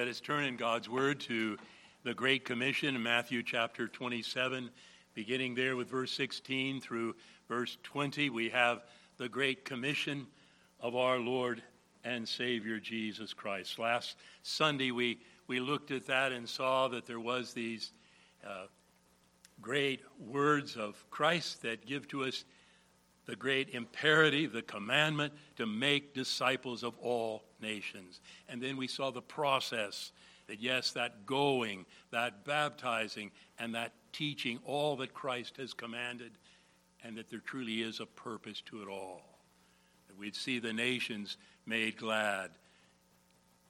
Let us turn in God's Word to the Great Commission in Matthew chapter 27, beginning there with verse 16 through verse 20. We have the Great Commission of our Lord and Savior Jesus Christ. Last Sunday, we, we looked at that and saw that there was these uh, great words of Christ that give to us the great imperative, the commandment to make disciples of all nations. And then we saw the process that, yes, that going, that baptizing, and that teaching all that Christ has commanded, and that there truly is a purpose to it all. That we'd see the nations made glad,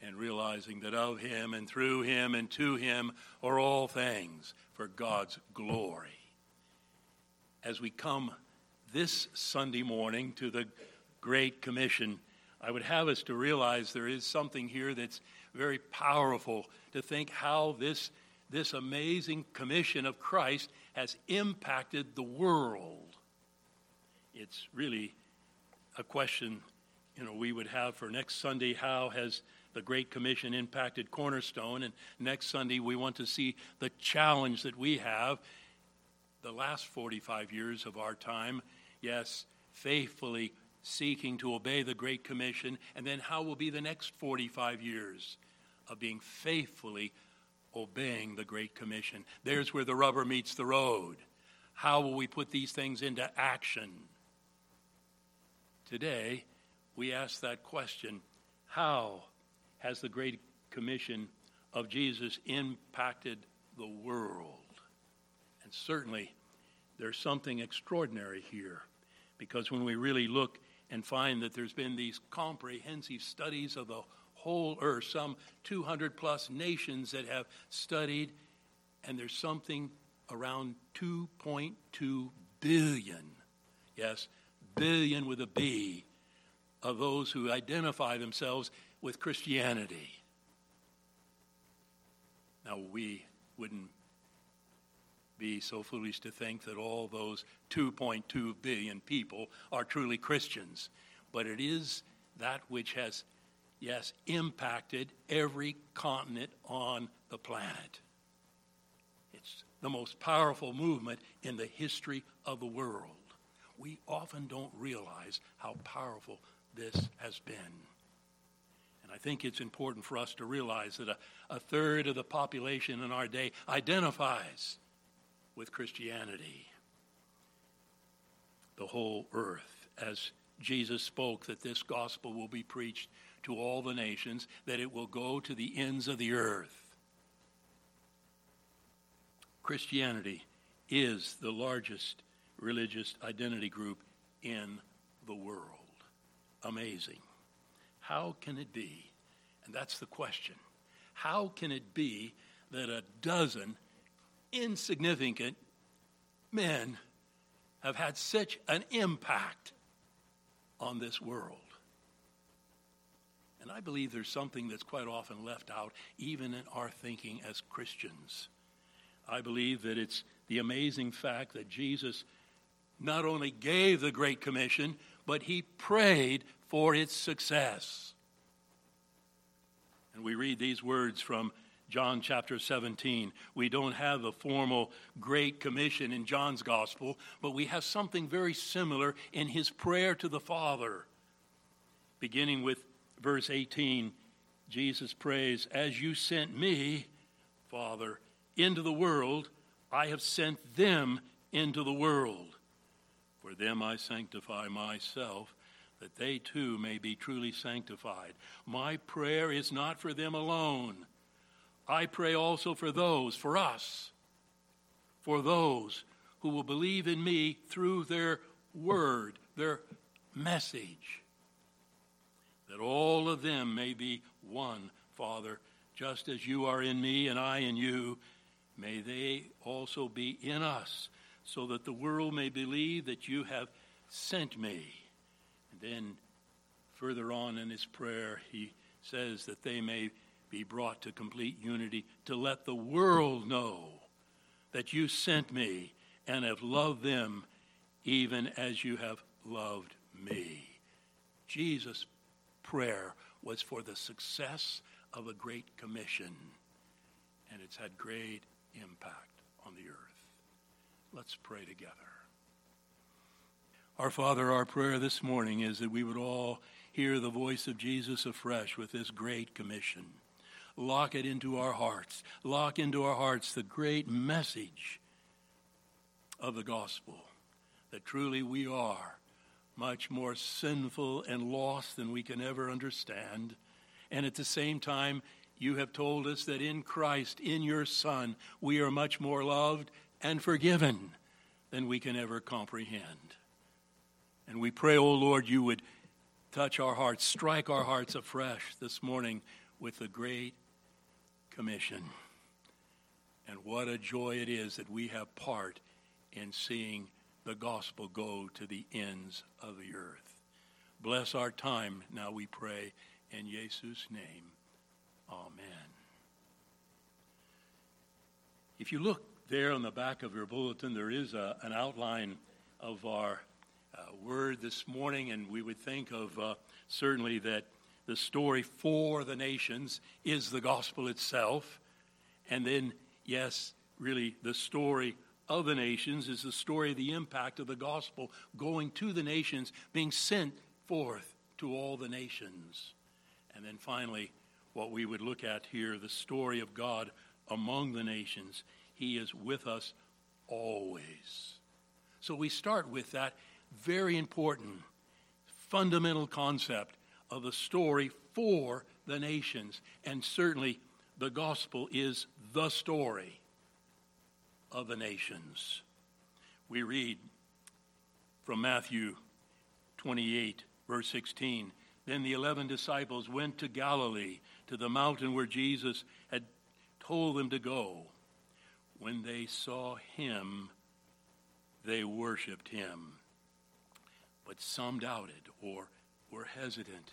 and realizing that of him and through him and to him are all things for God's glory. As we come this Sunday morning to the Great Commission, I would have us to realize there is something here that's very powerful to think how this, this amazing commission of Christ has impacted the world. It's really a question you know we would have for next Sunday how has the Great Commission impacted Cornerstone and next Sunday we want to see the challenge that we have the last 45 years of our time yes, faithfully seeking to obey the Great Commission, and then how will be the next 45 years of being faithfully obeying the Great Commission? There's where the rubber meets the road. How will we put these things into action? Today, we ask that question How has the Great Commission of Jesus impacted the world? And certainly, there's something extraordinary here because when we really look and find that there's been these comprehensive studies of the whole earth, some 200 plus nations that have studied, and there's something around 2.2 billion, yes, billion with a B, of those who identify themselves with Christianity. Now, we wouldn't be so foolish to think that all those 2.2 billion people are truly Christians. But it is that which has, yes, impacted every continent on the planet. It's the most powerful movement in the history of the world. We often don't realize how powerful this has been. And I think it's important for us to realize that a, a third of the population in our day identifies with Christianity. The whole earth, as Jesus spoke that this gospel will be preached to all the nations, that it will go to the ends of the earth. Christianity is the largest religious identity group in the world. Amazing. How can it be? And that's the question. How can it be that a dozen insignificant men have had such an impact on this world. And I believe there's something that's quite often left out, even in our thinking as Christians. I believe that it's the amazing fact that Jesus not only gave the Great Commission, but he prayed for its success. And we read these words from John chapter 17. We don't have the formal Great Commission in John's Gospel, but we have something very similar in his prayer to the Father. Beginning with verse 18, Jesus prays, As you sent me, Father, into the world, I have sent them into the world. For them I sanctify myself, that they too may be truly sanctified. My prayer is not for them alone I pray also for those, for us, for those who will believe in me through their word, their message, that all of them may be one, Father, just as you are in me and I in you. May they also be in us, so that the world may believe that you have sent me. And then further on in his prayer, he says that they may be brought to complete unity to let the world know that you sent me and have loved them even as you have loved me. Jesus' prayer was for the success of a great commission, and it's had great impact on the earth. Let's pray together. Our Father, our prayer this morning is that we would all hear the voice of Jesus afresh with this great commission. Lock it into our hearts. Lock into our hearts the great message of the gospel that truly we are much more sinful and lost than we can ever understand. And at the same time, you have told us that in Christ, in your Son, we are much more loved and forgiven than we can ever comprehend. And we pray, O oh Lord, you would touch our hearts, strike our hearts afresh this morning with the Great Commission. And what a joy it is that we have part in seeing the gospel go to the ends of the earth. Bless our time now, we pray, in Jesus' name. Amen. If you look there on the back of your bulletin, there is a, an outline of our uh, word this morning, and we would think of uh, certainly that the story for the nations is the gospel itself. And then, yes, really, the story of the nations is the story of the impact of the gospel going to the nations, being sent forth to all the nations. And then finally, what we would look at here the story of God among the nations. He is with us always. So we start with that very important, fundamental concept of the story for the nations. And certainly, the gospel is the story of the nations. We read from Matthew 28, verse 16. Then the eleven disciples went to Galilee, to the mountain where Jesus had told them to go. When they saw him, they worshiped him but some doubted or were hesitant.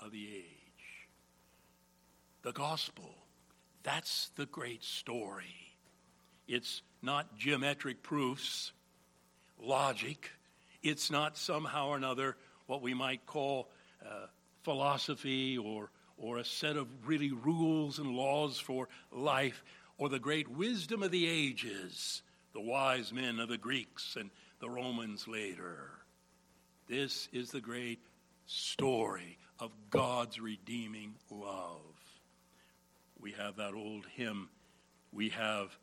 of the age. The gospel, that's the great story. It's not geometric proofs, logic. It's not somehow or another what we might call uh, philosophy or, or a set of really rules and laws for life or the great wisdom of the ages, the wise men of the Greeks and the Romans later. This is the great story of God's redeeming love. We have that old hymn. We have,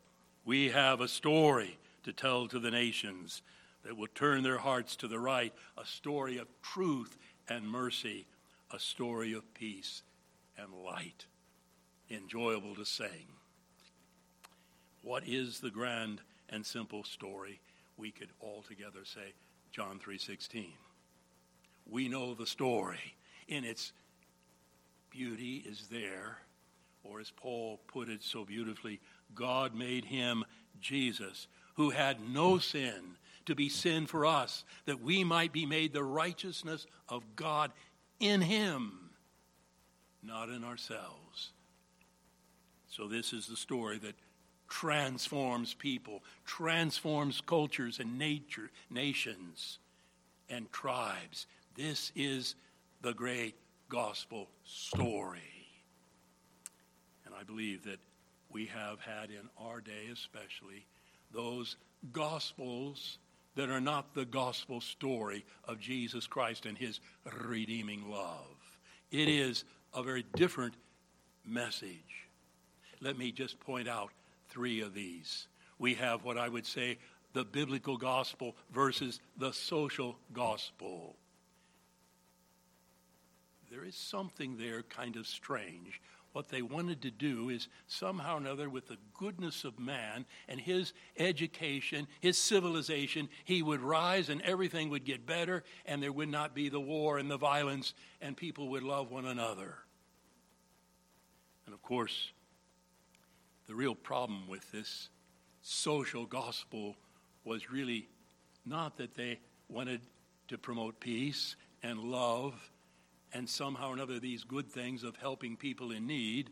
we have a story to tell to the nations that will turn their hearts to the right, a story of truth and mercy, a story of peace and light. Enjoyable to sing. What is the grand and simple story? We could all together say John 3:16 we know the story. In its beauty is there, or as Paul put it so beautifully, God made him Jesus, who had no sin, to be sin for us, that we might be made the righteousness of God in him, not in ourselves. So, this is the story that transforms people, transforms cultures and nature, nations and tribes. This is the great gospel story. And I believe that we have had in our day, especially, those gospels that are not the gospel story of Jesus Christ and his redeeming love. It is a very different message. Let me just point out three of these. We have what I would say the biblical gospel versus the social gospel there is something there kind of strange. What they wanted to do is somehow or another, with the goodness of man and his education, his civilization, he would rise and everything would get better and there would not be the war and the violence and people would love one another. And of course, the real problem with this social gospel was really not that they wanted to promote peace and love and somehow or another these good things of helping people in need,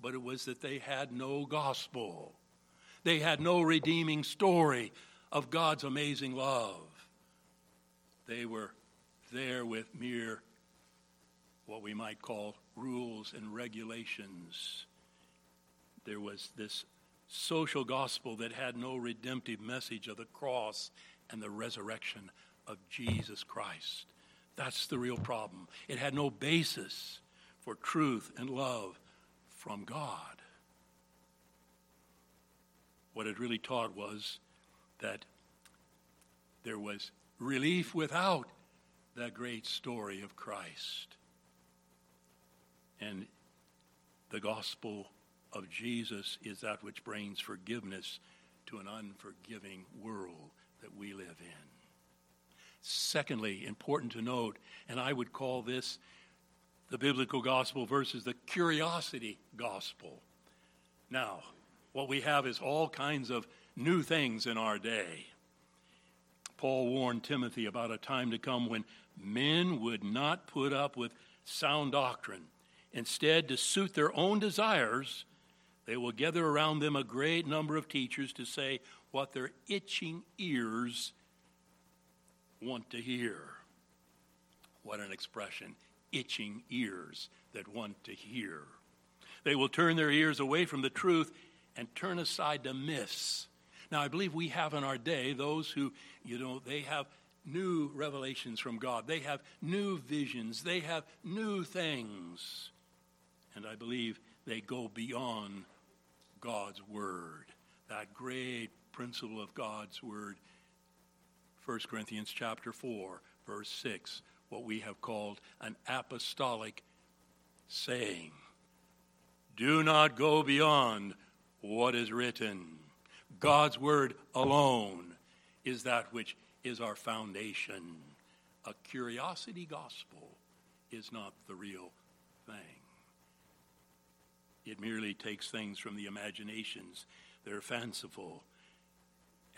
but it was that they had no gospel. They had no redeeming story of God's amazing love. They were there with mere, what we might call, rules and regulations. There was this social gospel that had no redemptive message of the cross and the resurrection of Jesus Christ. That's the real problem. It had no basis for truth and love from God. What it really taught was that there was relief without the great story of Christ. And the gospel of Jesus is that which brings forgiveness to an unforgiving world that we live in. Secondly, important to note, and I would call this the biblical gospel versus the curiosity gospel. Now, what we have is all kinds of new things in our day. Paul warned Timothy about a time to come when men would not put up with sound doctrine. Instead, to suit their own desires, they will gather around them a great number of teachers to say what their itching ears want to hear. What an expression itching ears that want to hear. They will turn their ears away from the truth and turn aside to myths. Now, I believe we have in our day those who, you know, they have new revelations from God, they have new visions, they have new things. And I believe they go beyond God's Word, that great principle of God's Word. 1 Corinthians chapter 4, verse 6, what we have called an apostolic saying. Do not go beyond what is written. God's word alone is that which is our foundation. A curiosity gospel is not the real thing. It merely takes things from the imaginations that are fanciful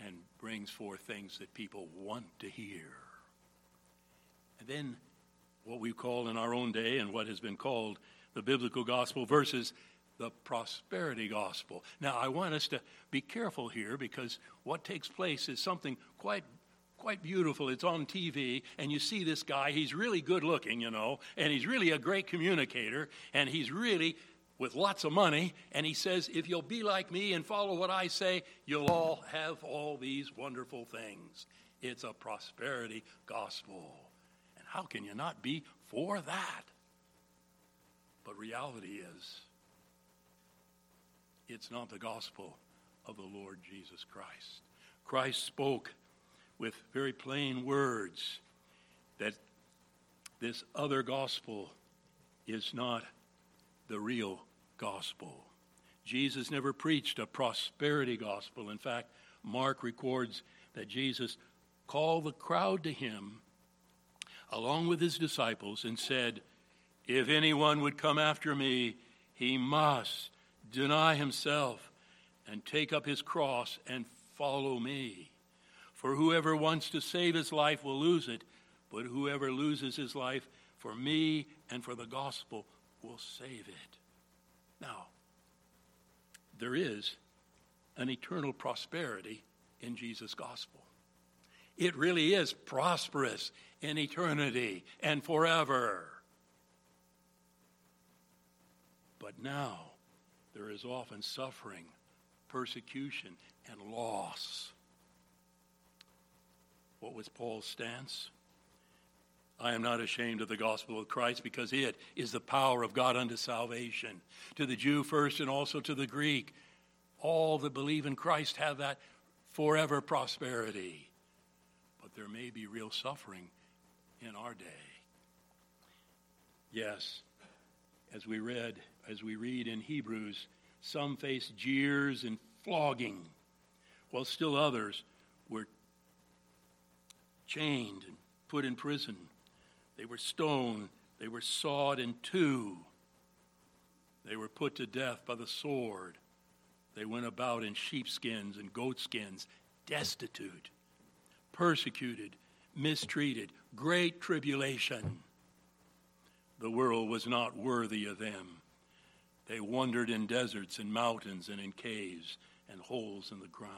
and brings forth things that people want to hear. And then what we call in our own day and what has been called the biblical gospel versus the prosperity gospel. Now, I want us to be careful here because what takes place is something quite quite beautiful. It's on TV, and you see this guy. He's really good looking, you know, and he's really a great communicator, and he's really with lots of money. And he says, If you'll be like me and follow what I say, you'll all have all these wonderful things. It's a prosperity gospel. And how can you not be for that? But reality is, it's not the gospel of the Lord Jesus Christ. Christ spoke with very plain words that this other gospel is not the real gospel. Jesus never preached a prosperity gospel. In fact, Mark records that Jesus called the crowd to him along with his disciples and said, If anyone would come after me, he must deny himself and take up his cross and follow me. For whoever wants to save his life will lose it, but whoever loses his life for me and for the gospel will save it. Now, there is an eternal prosperity in Jesus' gospel. It really is prosperous in eternity and forever. But now, there is often suffering, persecution, and loss. What was Paul's stance? I am not ashamed of the gospel of Christ because it is the power of God unto salvation. To the Jew first and also to the Greek. All that believe in Christ have that forever prosperity. But there may be real suffering in our day. Yes, as we read, as we read in Hebrews, some faced jeers and flogging, while still others were chained and put in prison. They were stoned, they were sawed in two. They were put to death by the sword. They went about in sheepskins and goatskins, destitute, persecuted, mistreated, great tribulation. The world was not worthy of them. They wandered in deserts and mountains and in caves and holes in the ground.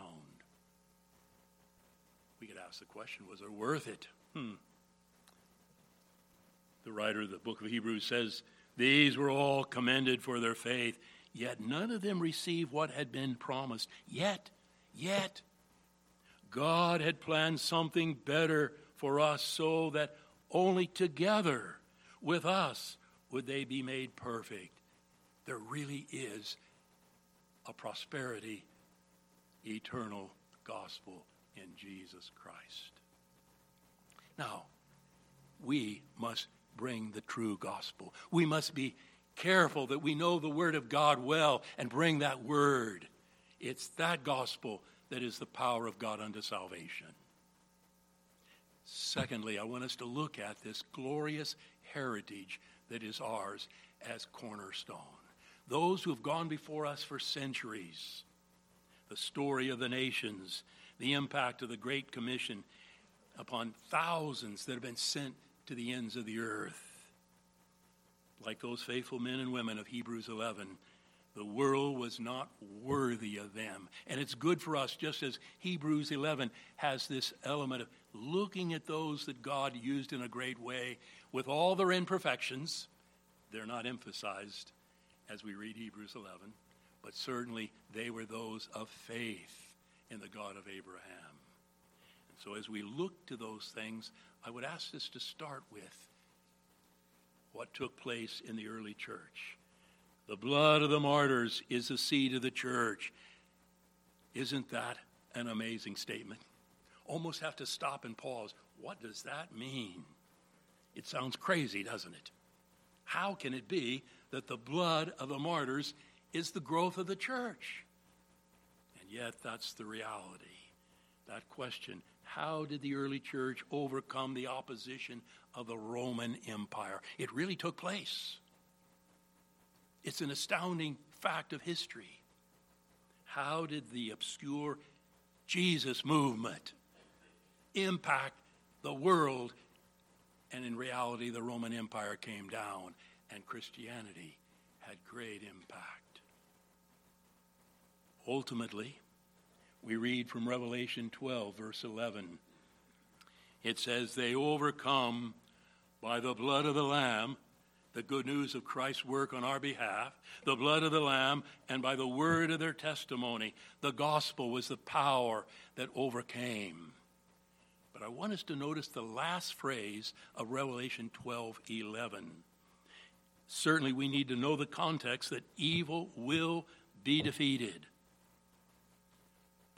We could ask the question was it worth it? Hmm. The writer of the book of Hebrews says, These were all commended for their faith, yet none of them received what had been promised. Yet, yet, God had planned something better for us so that only together with us would they be made perfect. There really is a prosperity, eternal gospel in Jesus Christ. Now, we must bring the true gospel. We must be careful that we know the Word of God well and bring that Word. It's that gospel that is the power of God unto salvation. Secondly, I want us to look at this glorious heritage that is ours as cornerstone. Those who have gone before us for centuries, the story of the nations, the impact of the Great Commission upon thousands that have been sent to the ends of the earth. Like those faithful men and women of Hebrews 11, the world was not worthy of them. And it's good for us, just as Hebrews 11 has this element of looking at those that God used in a great way with all their imperfections. They're not emphasized as we read Hebrews 11, but certainly they were those of faith in the God of Abraham. And so as we look to those things, I would ask us to start with what took place in the early church. The blood of the martyrs is the seed of the church. Isn't that an amazing statement? Almost have to stop and pause. What does that mean? It sounds crazy, doesn't it? How can it be that the blood of the martyrs is the growth of the church? And yet, that's the reality. That question how did the early church overcome the opposition of the Roman Empire? It really took place. It's an astounding fact of history. How did the obscure Jesus movement impact the world? And in reality, the Roman Empire came down and Christianity had great impact. Ultimately, we read from Revelation 12, verse 11. It says, They overcome by the blood of the Lamb, the good news of Christ's work on our behalf, the blood of the Lamb, and by the word of their testimony. The gospel was the power that overcame. But I want us to notice the last phrase of Revelation 12 11. Certainly, we need to know the context that evil will be defeated.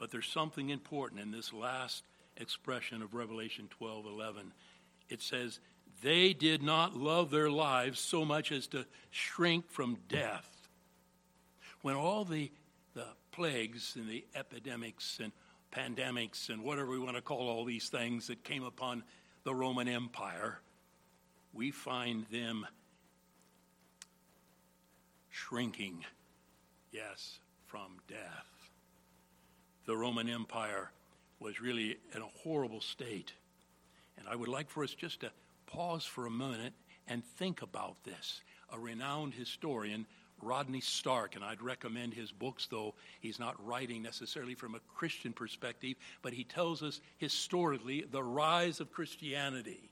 But there's something important in this last expression of Revelation 12 11. It says, They did not love their lives so much as to shrink from death. When all the, the plagues and the epidemics and pandemics and whatever we want to call all these things that came upon the Roman Empire, we find them shrinking, yes, from death the Roman Empire was really in a horrible state. And I would like for us just to pause for a minute and think about this. A renowned historian, Rodney Stark, and I'd recommend his books, though he's not writing necessarily from a Christian perspective, but he tells us historically the rise of Christianity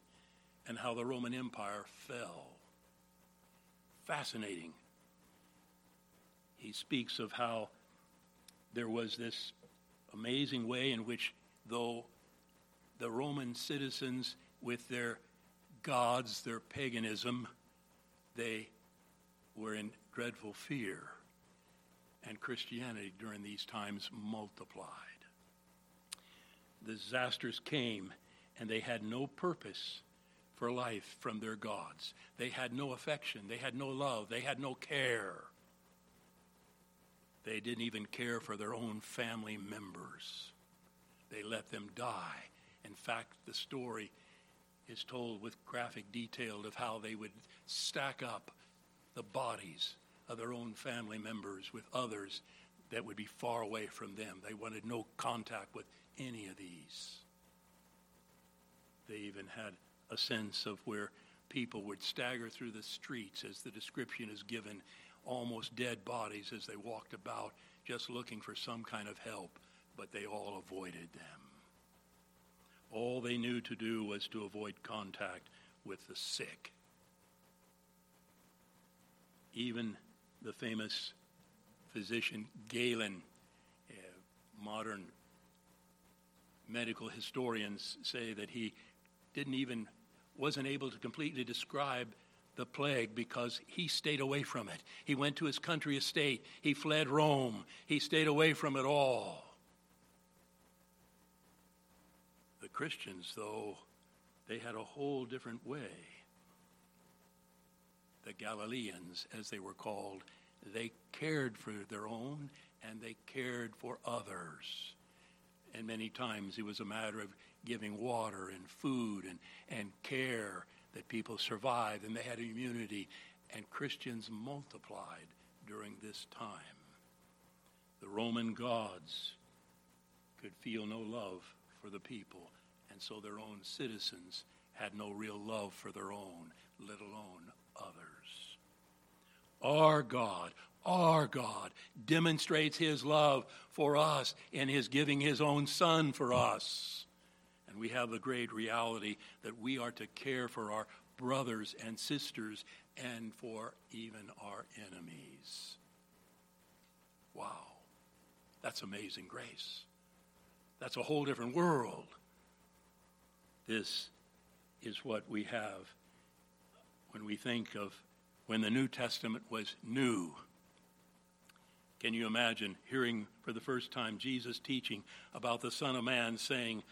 and how the Roman Empire fell. Fascinating. He speaks of how there was this amazing way in which, though the Roman citizens, with their gods, their paganism, they were in dreadful fear. And Christianity during these times multiplied. The disasters came, and they had no purpose for life from their gods. They had no affection, they had no love, they had no care. They didn't even care for their own family members. They let them die. In fact, the story is told with graphic detail of how they would stack up the bodies of their own family members with others that would be far away from them. They wanted no contact with any of these. They even had a sense of where people would stagger through the streets, as the description is given, almost dead bodies as they walked about, just looking for some kind of help, but they all avoided them. All they knew to do was to avoid contact with the sick. Even the famous physician Galen, uh, modern medical historians say that he didn't even wasn't able to completely describe the plague because he stayed away from it. He went to his country estate. He fled Rome. He stayed away from it all. The Christians, though, they had a whole different way. The Galileans, as they were called, they cared for their own and they cared for others. And many times it was a matter of giving water and food and, and care that people survived and they had immunity. And Christians multiplied during this time. The Roman gods could feel no love for the people, and so their own citizens had no real love for their own, let alone others. Our God, our God demonstrates his love for us in his giving his own son for us. We have the great reality that we are to care for our brothers and sisters and for even our enemies. Wow. That's amazing grace. That's a whole different world. This is what we have when we think of when the New Testament was new. Can you imagine hearing for the first time Jesus teaching about the Son of Man saying,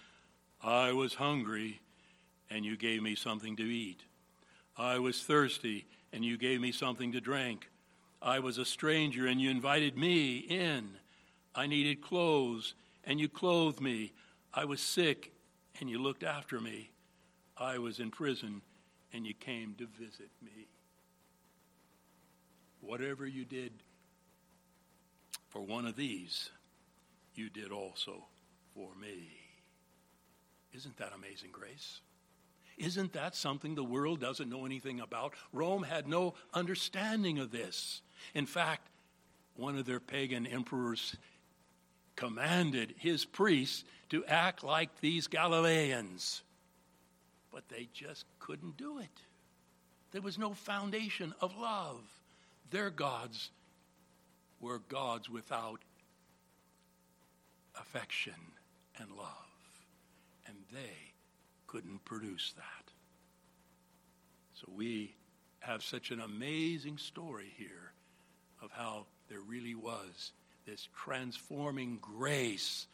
I was hungry and you gave me something to eat. I was thirsty and you gave me something to drink. I was a stranger and you invited me in. I needed clothes and you clothed me. I was sick and you looked after me. I was in prison and you came to visit me. Whatever you did for one of these, you did also for me. Isn't that amazing grace? Isn't that something the world doesn't know anything about? Rome had no understanding of this. In fact, one of their pagan emperors commanded his priests to act like these Galileans, but they just couldn't do it. There was no foundation of love. Their gods were gods without affection and love. And they couldn't produce that. So we have such an amazing story here of how there really was this transforming grace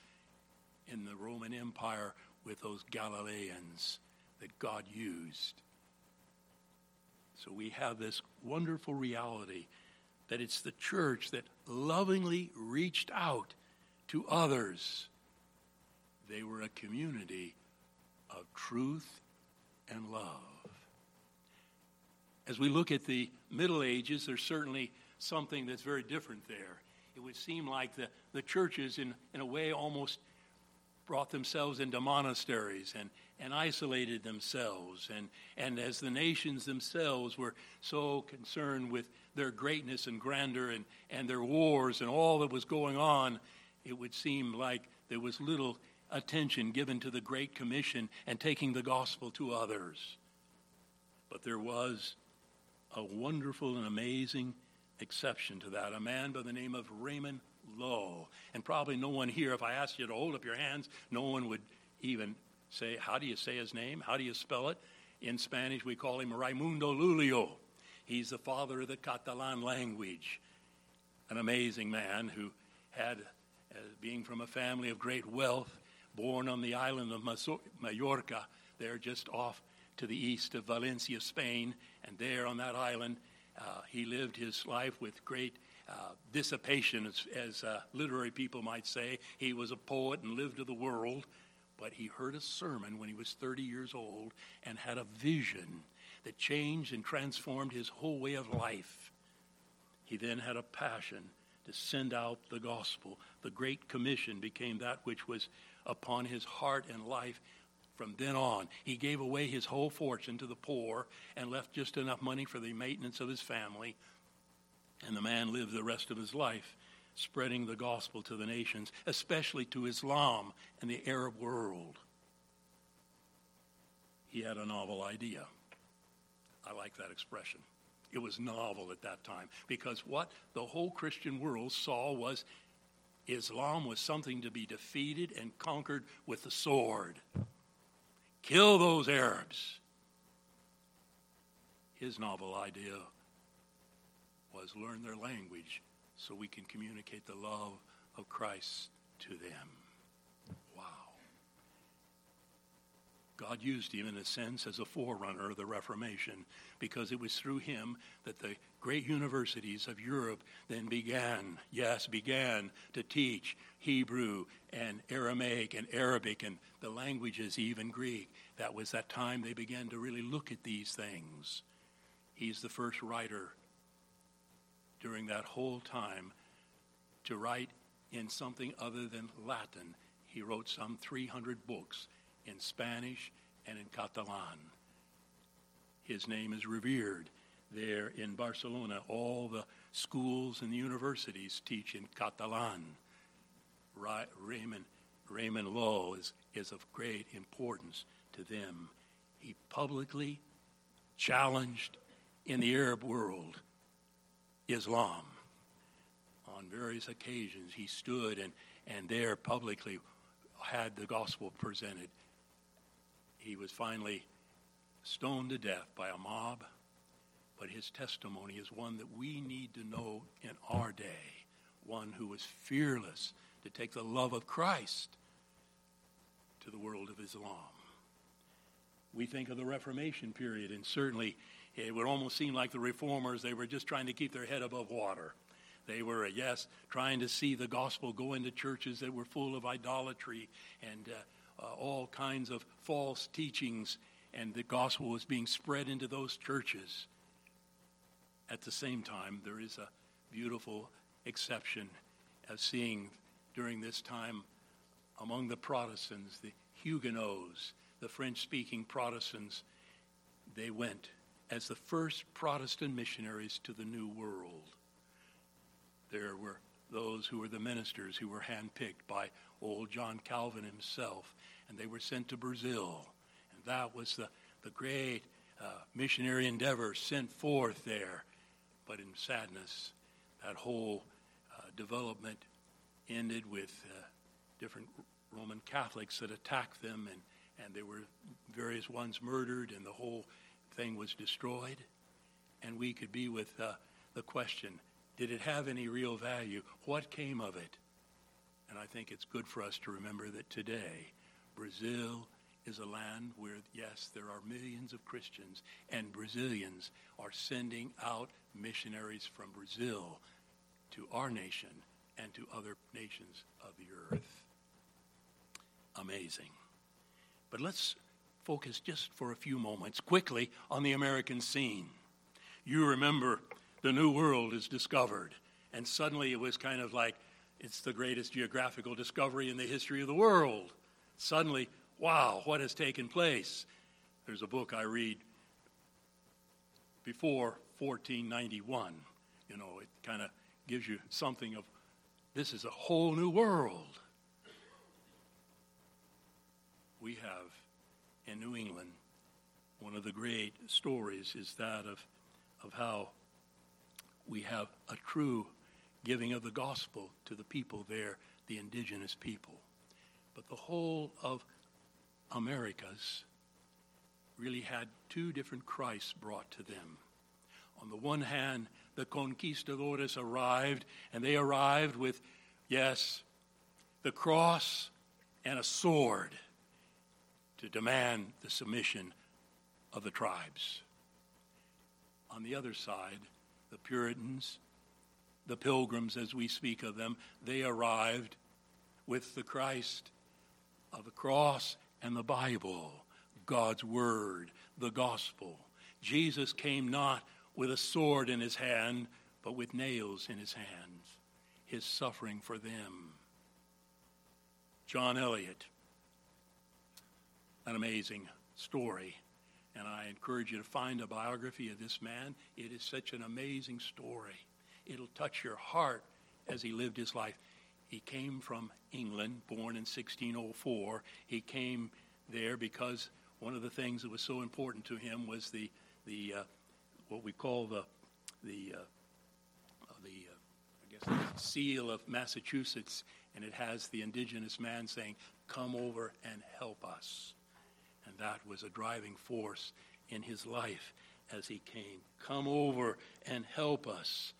in the Roman Empire with those Galileans that God used. So we have this wonderful reality that it's the church that lovingly reached out to others. They were a community of truth and love. As we look at the Middle Ages, there's certainly something that's very different there. It would seem like the, the churches, in, in a way, almost brought themselves into monasteries and, and isolated themselves. And, and as the nations themselves were so concerned with their greatness and grandeur and, and their wars and all that was going on, it would seem like there was little attention given to the Great Commission and taking the gospel to others. But there was a wonderful and amazing exception to that a man by the name of Raymond Lull. And probably no one here, if I asked you to hold up your hands, no one would even say, How do you say his name? How do you spell it? In Spanish, we call him Raimundo Lulio. He's the father of the Catalan language. An amazing man who had, uh, being from a family of great wealth, born on the island of Mallorca, there just off to the east of Valencia, Spain. And there on that island, uh, he lived his life with great uh, dissipation, as, as uh, literary people might say. He was a poet and lived to the world, but he heard a sermon when he was 30 years old and had a vision that changed and transformed his whole way of life. he then had a passion to send out the gospel. The Great Commission became that which was upon his heart and life from then on. He gave away his whole fortune to the poor and left just enough money for the maintenance of his family. And the man lived the rest of his life spreading the gospel to the nations, especially to Islam and the Arab world. He had a novel idea. I like that expression. It was novel at that time because what the whole Christian world saw was Islam was something to be defeated and conquered with the sword. Kill those Arabs. His novel idea was learn their language so we can communicate the love of Christ to them. God used him in a sense as a forerunner of the Reformation because it was through him that the great universities of Europe then began, yes, began to teach Hebrew and Aramaic and Arabic and the languages, even Greek. That was that time they began to really look at these things. He's the first writer during that whole time to write in something other than Latin. He wrote some 300 books in Spanish and in Catalan. His name is revered there in Barcelona. All the schools and the universities teach in Catalan. Raymond, Raymond Lull is, is of great importance to them. He publicly challenged in the Arab world Islam. On various occasions, he stood and, and there publicly had the gospel presented he was finally stoned to death by a mob, but his testimony is one that we need to know in our day. One who was fearless to take the love of Christ to the world of Islam. We think of the Reformation period, and certainly it would almost seem like the reformers, they were just trying to keep their head above water. They were, yes, trying to see the gospel go into churches that were full of idolatry and uh, uh, all kinds of false teachings, and the gospel was being spread into those churches. At the same time, there is a beautiful exception of seeing during this time among the Protestants, the Huguenots, the French speaking Protestants, they went as the first Protestant missionaries to the New World. There were those who were the ministers who were handpicked by old John Calvin himself and they were sent to Brazil. And that was the, the great uh, missionary endeavor sent forth there. But in sadness, that whole uh, development ended with uh, different Roman Catholics that attacked them, and, and there were various ones murdered, and the whole thing was destroyed. And we could be with uh, the question did it have any real value? What came of it? And I think it's good for us to remember that today Brazil is a land where, yes, there are millions of Christians, and Brazilians are sending out missionaries from Brazil to our nation and to other nations of the earth. Amazing. But let's focus just for a few moments quickly on the American scene. You remember the New World is discovered, and suddenly it was kind of like it's the greatest geographical discovery in the history of the world suddenly, wow, what has taken place? There's a book I read before 1491. You know, it kind of gives you something of this is a whole new world. We have in New England, one of the great stories is that of, of how we have a true giving of the gospel to the people there, the indigenous people but the whole of Americas really had two different Christs brought to them. On the one hand, the conquistadores arrived, and they arrived with, yes, the cross and a sword to demand the submission of the tribes. On the other side, the Puritans, the pilgrims as we speak of them, they arrived with the Christ of the cross and the Bible, God's Word, the gospel. Jesus came not with a sword in his hand, but with nails in his hands, his suffering for them. John Eliot, an amazing story. And I encourage you to find a biography of this man. It is such an amazing story. It'll touch your heart as he lived his life. He came from England, born in 1604. He came there because one of the things that was so important to him was the, the uh, what we call the, the, uh, the uh, I guess, the seal of Massachusetts, and it has the indigenous man saying, Come over and help us. And that was a driving force in his life as he came. Come over and help us.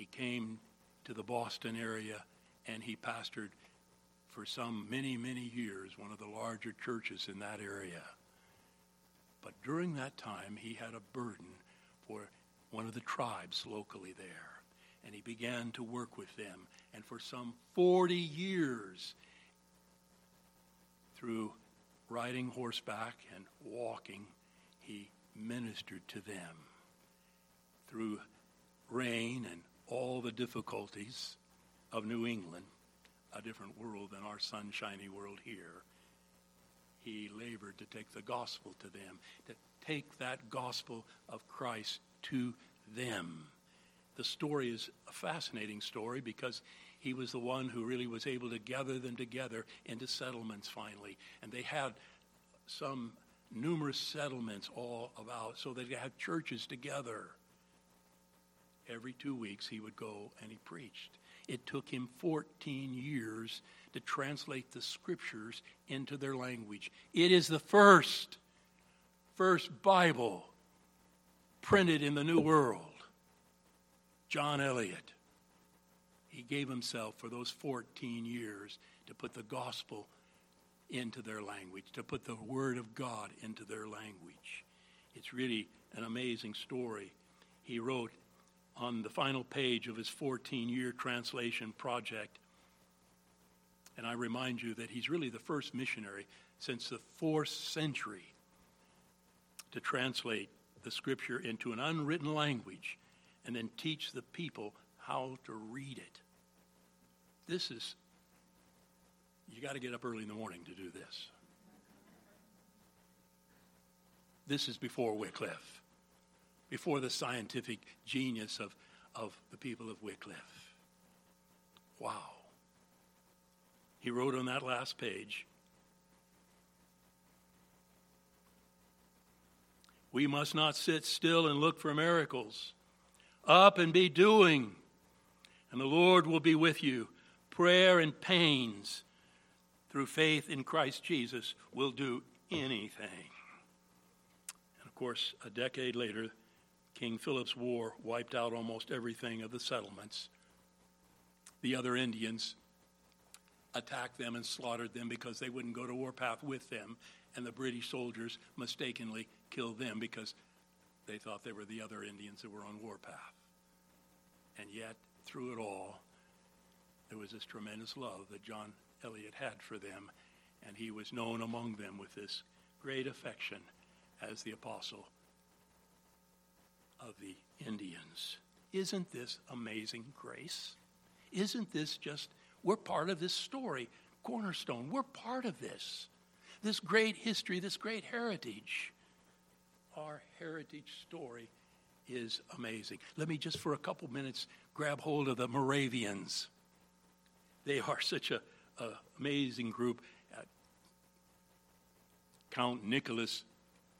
He came to the Boston area and he pastored for some many, many years one of the larger churches in that area. But during that time, he had a burden for one of the tribes locally there. And he began to work with them. And for some 40 years, through riding horseback and walking, he ministered to them. Through rain and all the difficulties of New England, a different world than our sunshiny world here, he labored to take the gospel to them, to take that gospel of Christ to them. The story is a fascinating story because he was the one who really was able to gather them together into settlements finally. And they had some numerous settlements all about so they had churches together. Every two weeks he would go and he preached. It took him 14 years to translate the scriptures into their language. It is the first, first Bible printed in the New World. John Eliot. He gave himself for those 14 years to put the gospel into their language, to put the word of God into their language. It's really an amazing story. He wrote on the final page of his 14 year translation project and I remind you that he's really the first missionary since the fourth century to translate the scripture into an unwritten language and then teach the people how to read it. This is, you got to get up early in the morning to do this. This is before Wycliffe, before the scientific genius of, of the people of Wycliffe. Wow. He wrote on that last page We must not sit still and look for miracles. Up and be doing, and the Lord will be with you. Prayer and pains through faith in Christ Jesus will do anything. And of course, a decade later, King Philip's War wiped out almost everything of the settlements. The other Indians attacked them and slaughtered them because they wouldn't go to warpath with them. And the British soldiers mistakenly killed them because they thought they were the other Indians that were on warpath. And yet, through it all, there was this tremendous love that John Eliot had for them, and he was known among them with this great affection as the apostle of the Indians. Isn't this amazing grace? Isn't this just we're part of this story. Cornerstone, we're part of this. This great history, this great heritage. Our heritage story is amazing. Let me just for a couple minutes grab hold of the Moravians. They are such a, amazing group. Uh, Count Nicholas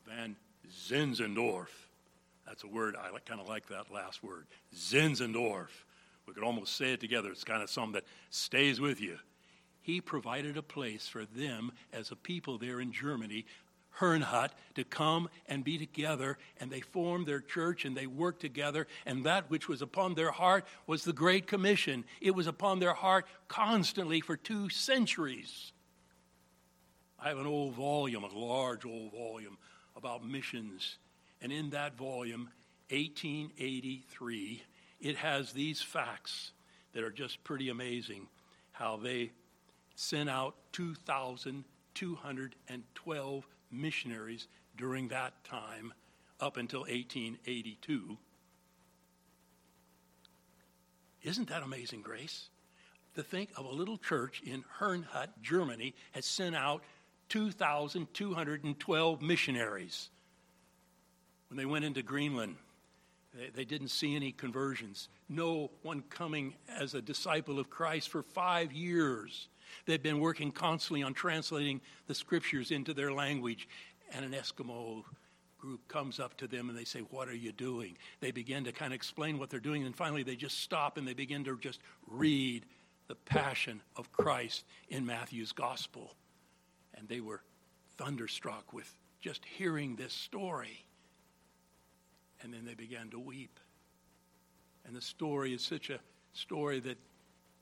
von Zinzendorf. That's a word, I kind of like that last word. Zinzendorf we could almost say it together. It's kind of something that stays with you. He provided a place for them as a people there in Germany, Herrnhut, to come and be together, and they formed their church and they worked together, and that which was upon their heart was the Great Commission. It was upon their heart constantly for two centuries. I have an old volume, a large old volume about missions, and in that volume, 1883, it has these facts that are just pretty amazing how they sent out 2,212 missionaries during that time up until 1882. Isn't that amazing grace? To think of a little church in Herrnhut, Germany, has sent out 2,212 missionaries. When they went into Greenland, they, they, didn't see any conversions. No one coming as a disciple of Christ for five years. They've been working constantly on translating the scriptures into their language. And an Eskimo group comes up to them and they say, What are you doing? They begin to kind of explain what they're doing. And finally, they just stop and they begin to just read the passion of Christ in Matthew's gospel. And they were thunderstruck with just hearing this story. And then they began to weep. And the story is such a story that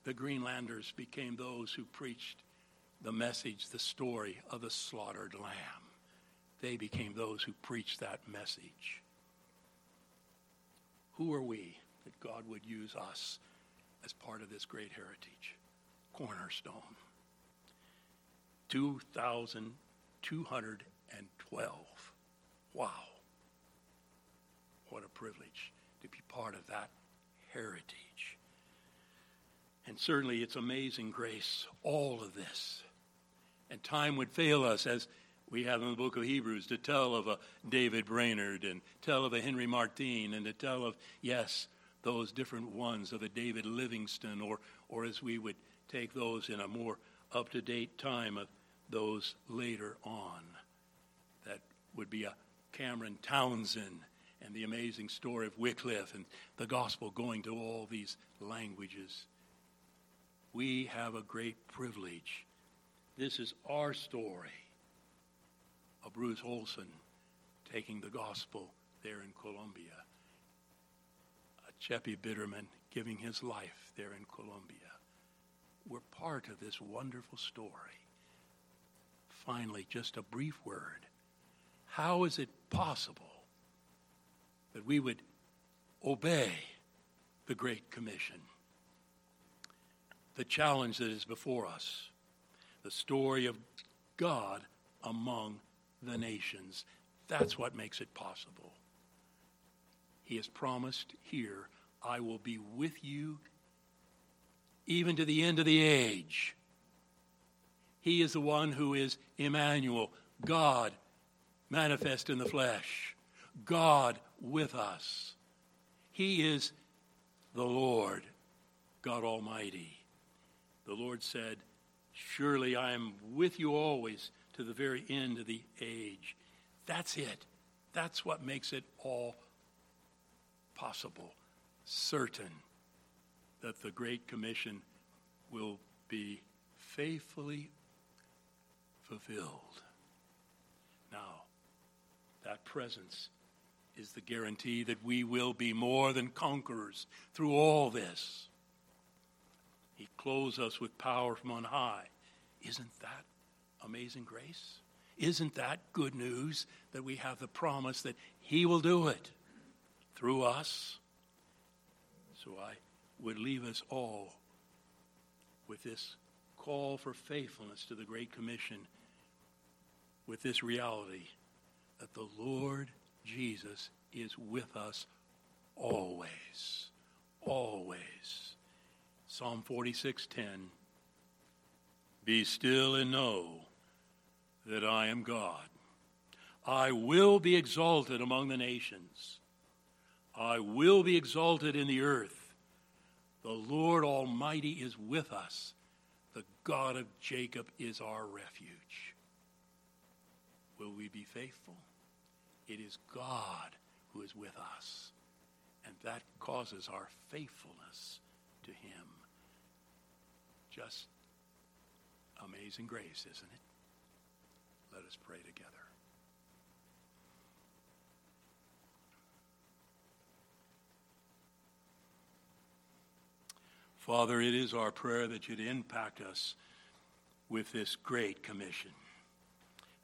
the Greenlanders became those who preached the message, the story of the slaughtered lamb. They became those who preached that message. Who are we that God would use us as part of this great heritage? Cornerstone. 2,212. Wow. What a privilege to be part of that heritage. And certainly it's amazing grace, all of this. And time would fail us as we have in the book of Hebrews to tell of a David Brainerd and tell of a Henry Martyn and to tell of, yes, those different ones of a David Livingstone, or, or as we would take those in a more up to date time of those later on. That would be a Cameron Townsend and the amazing story of Wycliffe and the gospel going to all these languages. We have a great privilege. This is our story of Bruce Olson taking the gospel there in Colombia. A Cheppy Bitterman giving his life there in Colombia. We're part of this wonderful story. Finally, just a brief word. How is it possible that we would obey the Great Commission? The challenge that is before us, the story of God among the nations. That's what makes it possible. He has promised here, I will be with you even to the end of the age. He is the one who is Emmanuel, God manifest in the flesh, God with us. He is the Lord, God Almighty. The Lord said, Surely I am with you always to the very end of the age. That's it. That's what makes it all possible. Certain that the Great Commission will be faithfully fulfilled. Now, that presence is the guarantee that we will be more than conquerors through all this. He clothes us with power from on high. Isn't that amazing grace? Isn't that good news that we have the promise that He will do it through us? So I would leave us all with this call for faithfulness to the Great Commission, with this reality that the Lord Jesus is with us always. Always. Psalm 46:10 Be still and know that I am God. I will be exalted among the nations. I will be exalted in the earth. The Lord Almighty is with us. The God of Jacob is our refuge. Will we be faithful? It is God who is with us. And that causes our faithfulness to Him. Just amazing grace, isn't it? Let us pray together. Father, it is our prayer that you'd impact us with this great commission.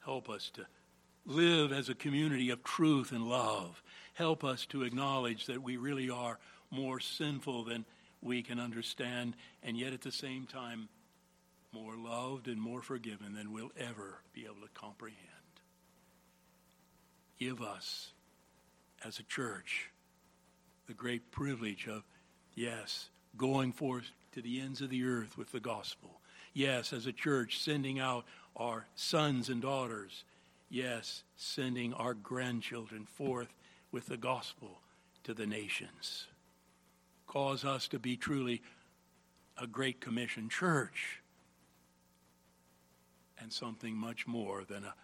Help us to live as a community of truth and love. Help us to acknowledge that we really are more sinful than we can understand, and yet at the same time, more loved and more forgiven than we'll ever be able to comprehend. Give us, as a church, the great privilege of, yes, going forth to the ends of the earth with the gospel. Yes, as a church, sending out our sons and daughters. Yes, sending our grandchildren forth with the gospel to the nations. Cause us to be truly a Great Commission church and something much more than a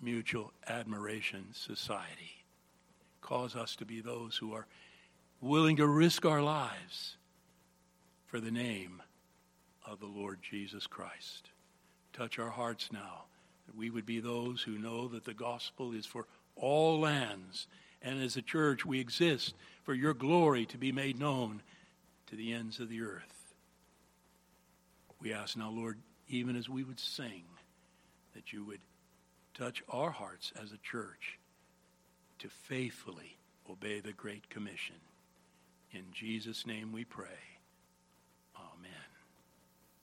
mutual admiration society. Cause us to be those who are willing to risk our lives for the name of the Lord Jesus Christ. Touch our hearts now that we would be those who know that the gospel is for all lands. And as a church, we exist for your glory to be made known to the ends of the earth. We ask now, Lord, even as we would sing, that you would touch our hearts as a church to faithfully obey the Great Commission. In Jesus' name we pray.